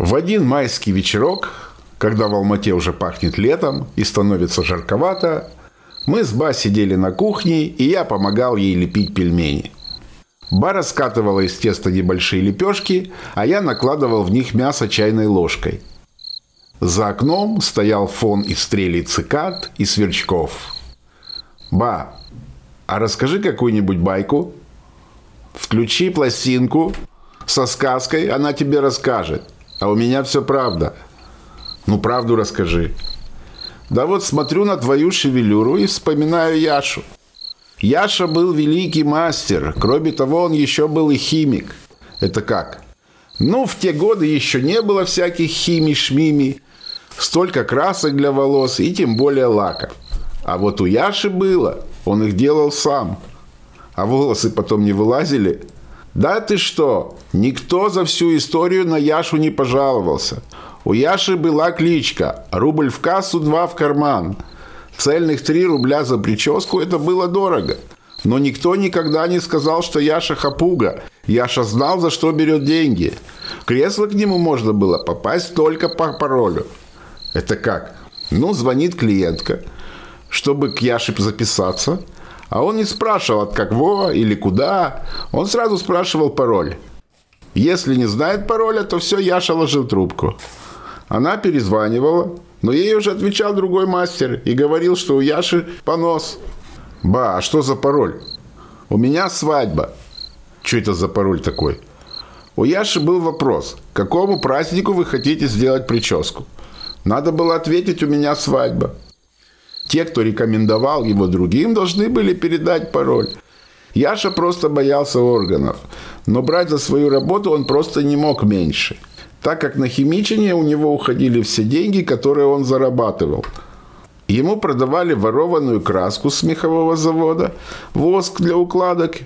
В один майский вечерок, когда в Алмате уже пахнет летом и становится жарковато, мы с Ба сидели на кухне, и я помогал ей лепить пельмени. Ба раскатывала из теста небольшие лепешки, а я накладывал в них мясо чайной ложкой. За окном стоял фон из стрелей цикад и сверчков. «Ба, а расскажи какую-нибудь байку. Включи пластинку со сказкой, она тебе расскажет. А у меня все правда. Ну, правду расскажи. Да вот смотрю на твою шевелюру и вспоминаю Яшу. Яша был великий мастер. Кроме того, он еще был и химик. Это как? Ну, в те годы еще не было всяких хими-шмими. Столько красок для волос и тем более лаков. А вот у Яши было. Он их делал сам. А волосы потом не вылазили – да ты что? Никто за всю историю на Яшу не пожаловался. У Яши была кличка «Рубль в кассу, два в карман». Цельных три рубля за прическу – это было дорого. Но никто никогда не сказал, что Яша хапуга. Яша знал, за что берет деньги. кресло к нему можно было попасть только по паролю. Это как? Ну, звонит клиентка, чтобы к Яше записаться – а он не спрашивал от кого или куда. Он сразу спрашивал пароль. Если не знает пароля, то все, Яша ложил трубку. Она перезванивала, но ей уже отвечал другой мастер и говорил, что у Яши понос. «Ба, а что за пароль?» «У меня свадьба». «Что это за пароль такой?» У Яши был вопрос, к какому празднику вы хотите сделать прическу? Надо было ответить, у меня свадьба. Те, кто рекомендовал его другим, должны были передать пароль. Яша просто боялся органов, но брать за свою работу он просто не мог меньше, так как на химичине у него уходили все деньги, которые он зарабатывал. Ему продавали ворованную краску с мехового завода, воск для укладок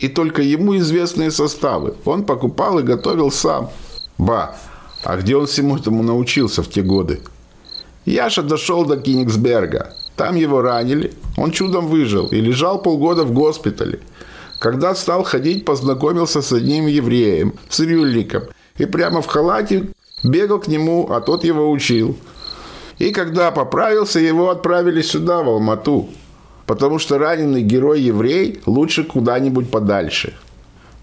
и только ему известные составы. Он покупал и готовил сам. Ба, а где он всему этому научился в те годы? Яша дошел до Кенигсберга. Там его ранили. Он чудом выжил и лежал полгода в госпитале. Когда стал ходить, познакомился с одним евреем, цирюльником, и прямо в халате бегал к нему, а тот его учил. И когда поправился, его отправили сюда, в Алмату, потому что раненый герой-еврей лучше куда-нибудь подальше.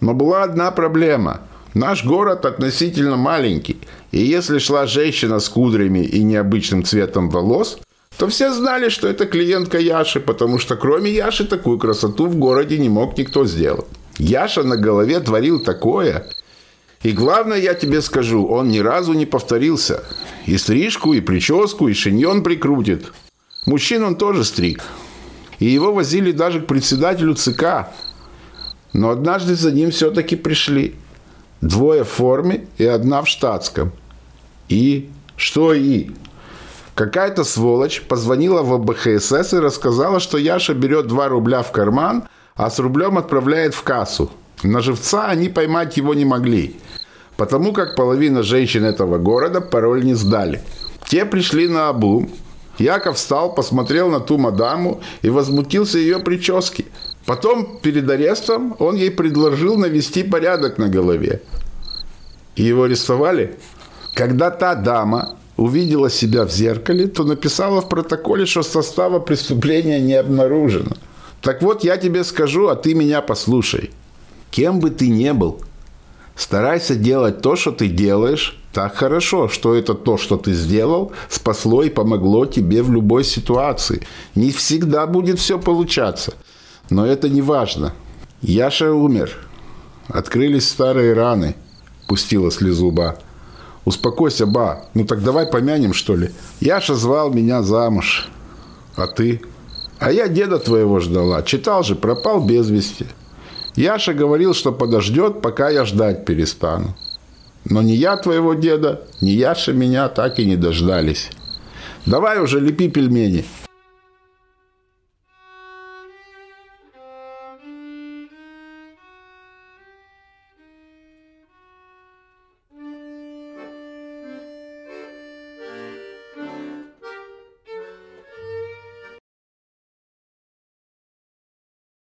Но была одна проблема – Наш город относительно маленький, и если шла женщина с кудрями и необычным цветом волос, то все знали, что это клиентка Яши, потому что кроме Яши такую красоту в городе не мог никто сделать. Яша на голове творил такое. И главное, я тебе скажу, он ни разу не повторился. И стрижку, и прическу, и шиньон прикрутит. Мужчин он тоже стриг. И его возили даже к председателю ЦК. Но однажды за ним все-таки пришли. Двое в форме и одна в штатском. И? Что и? Какая-то сволочь позвонила в БХСС и рассказала, что Яша берет 2 рубля в карман, а с рублем отправляет в кассу. На живца они поймать его не могли, потому как половина женщин этого города пароль не сдали. Те пришли на обум. Яков встал, посмотрел на ту мадаму и возмутился ее прическе. Потом, перед арестом, он ей предложил навести порядок на голове. И его арестовали. Когда та дама увидела себя в зеркале, то написала в протоколе, что состава преступления не обнаружено. Так вот, я тебе скажу, а ты меня послушай. Кем бы ты ни был, старайся делать то, что ты делаешь, так хорошо, что это то, что ты сделал, спасло и помогло тебе в любой ситуации. Не всегда будет все получаться – но это не важно. Яша умер. Открылись старые раны. Пустила слезу Ба. Успокойся, Ба. Ну так давай помянем, что ли. Яша звал меня замуж. А ты? А я деда твоего ждала. Читал же, пропал без вести. Яша говорил, что подождет, пока я ждать перестану. Но ни я твоего деда, ни Яша меня так и не дождались. Давай уже лепи пельмени.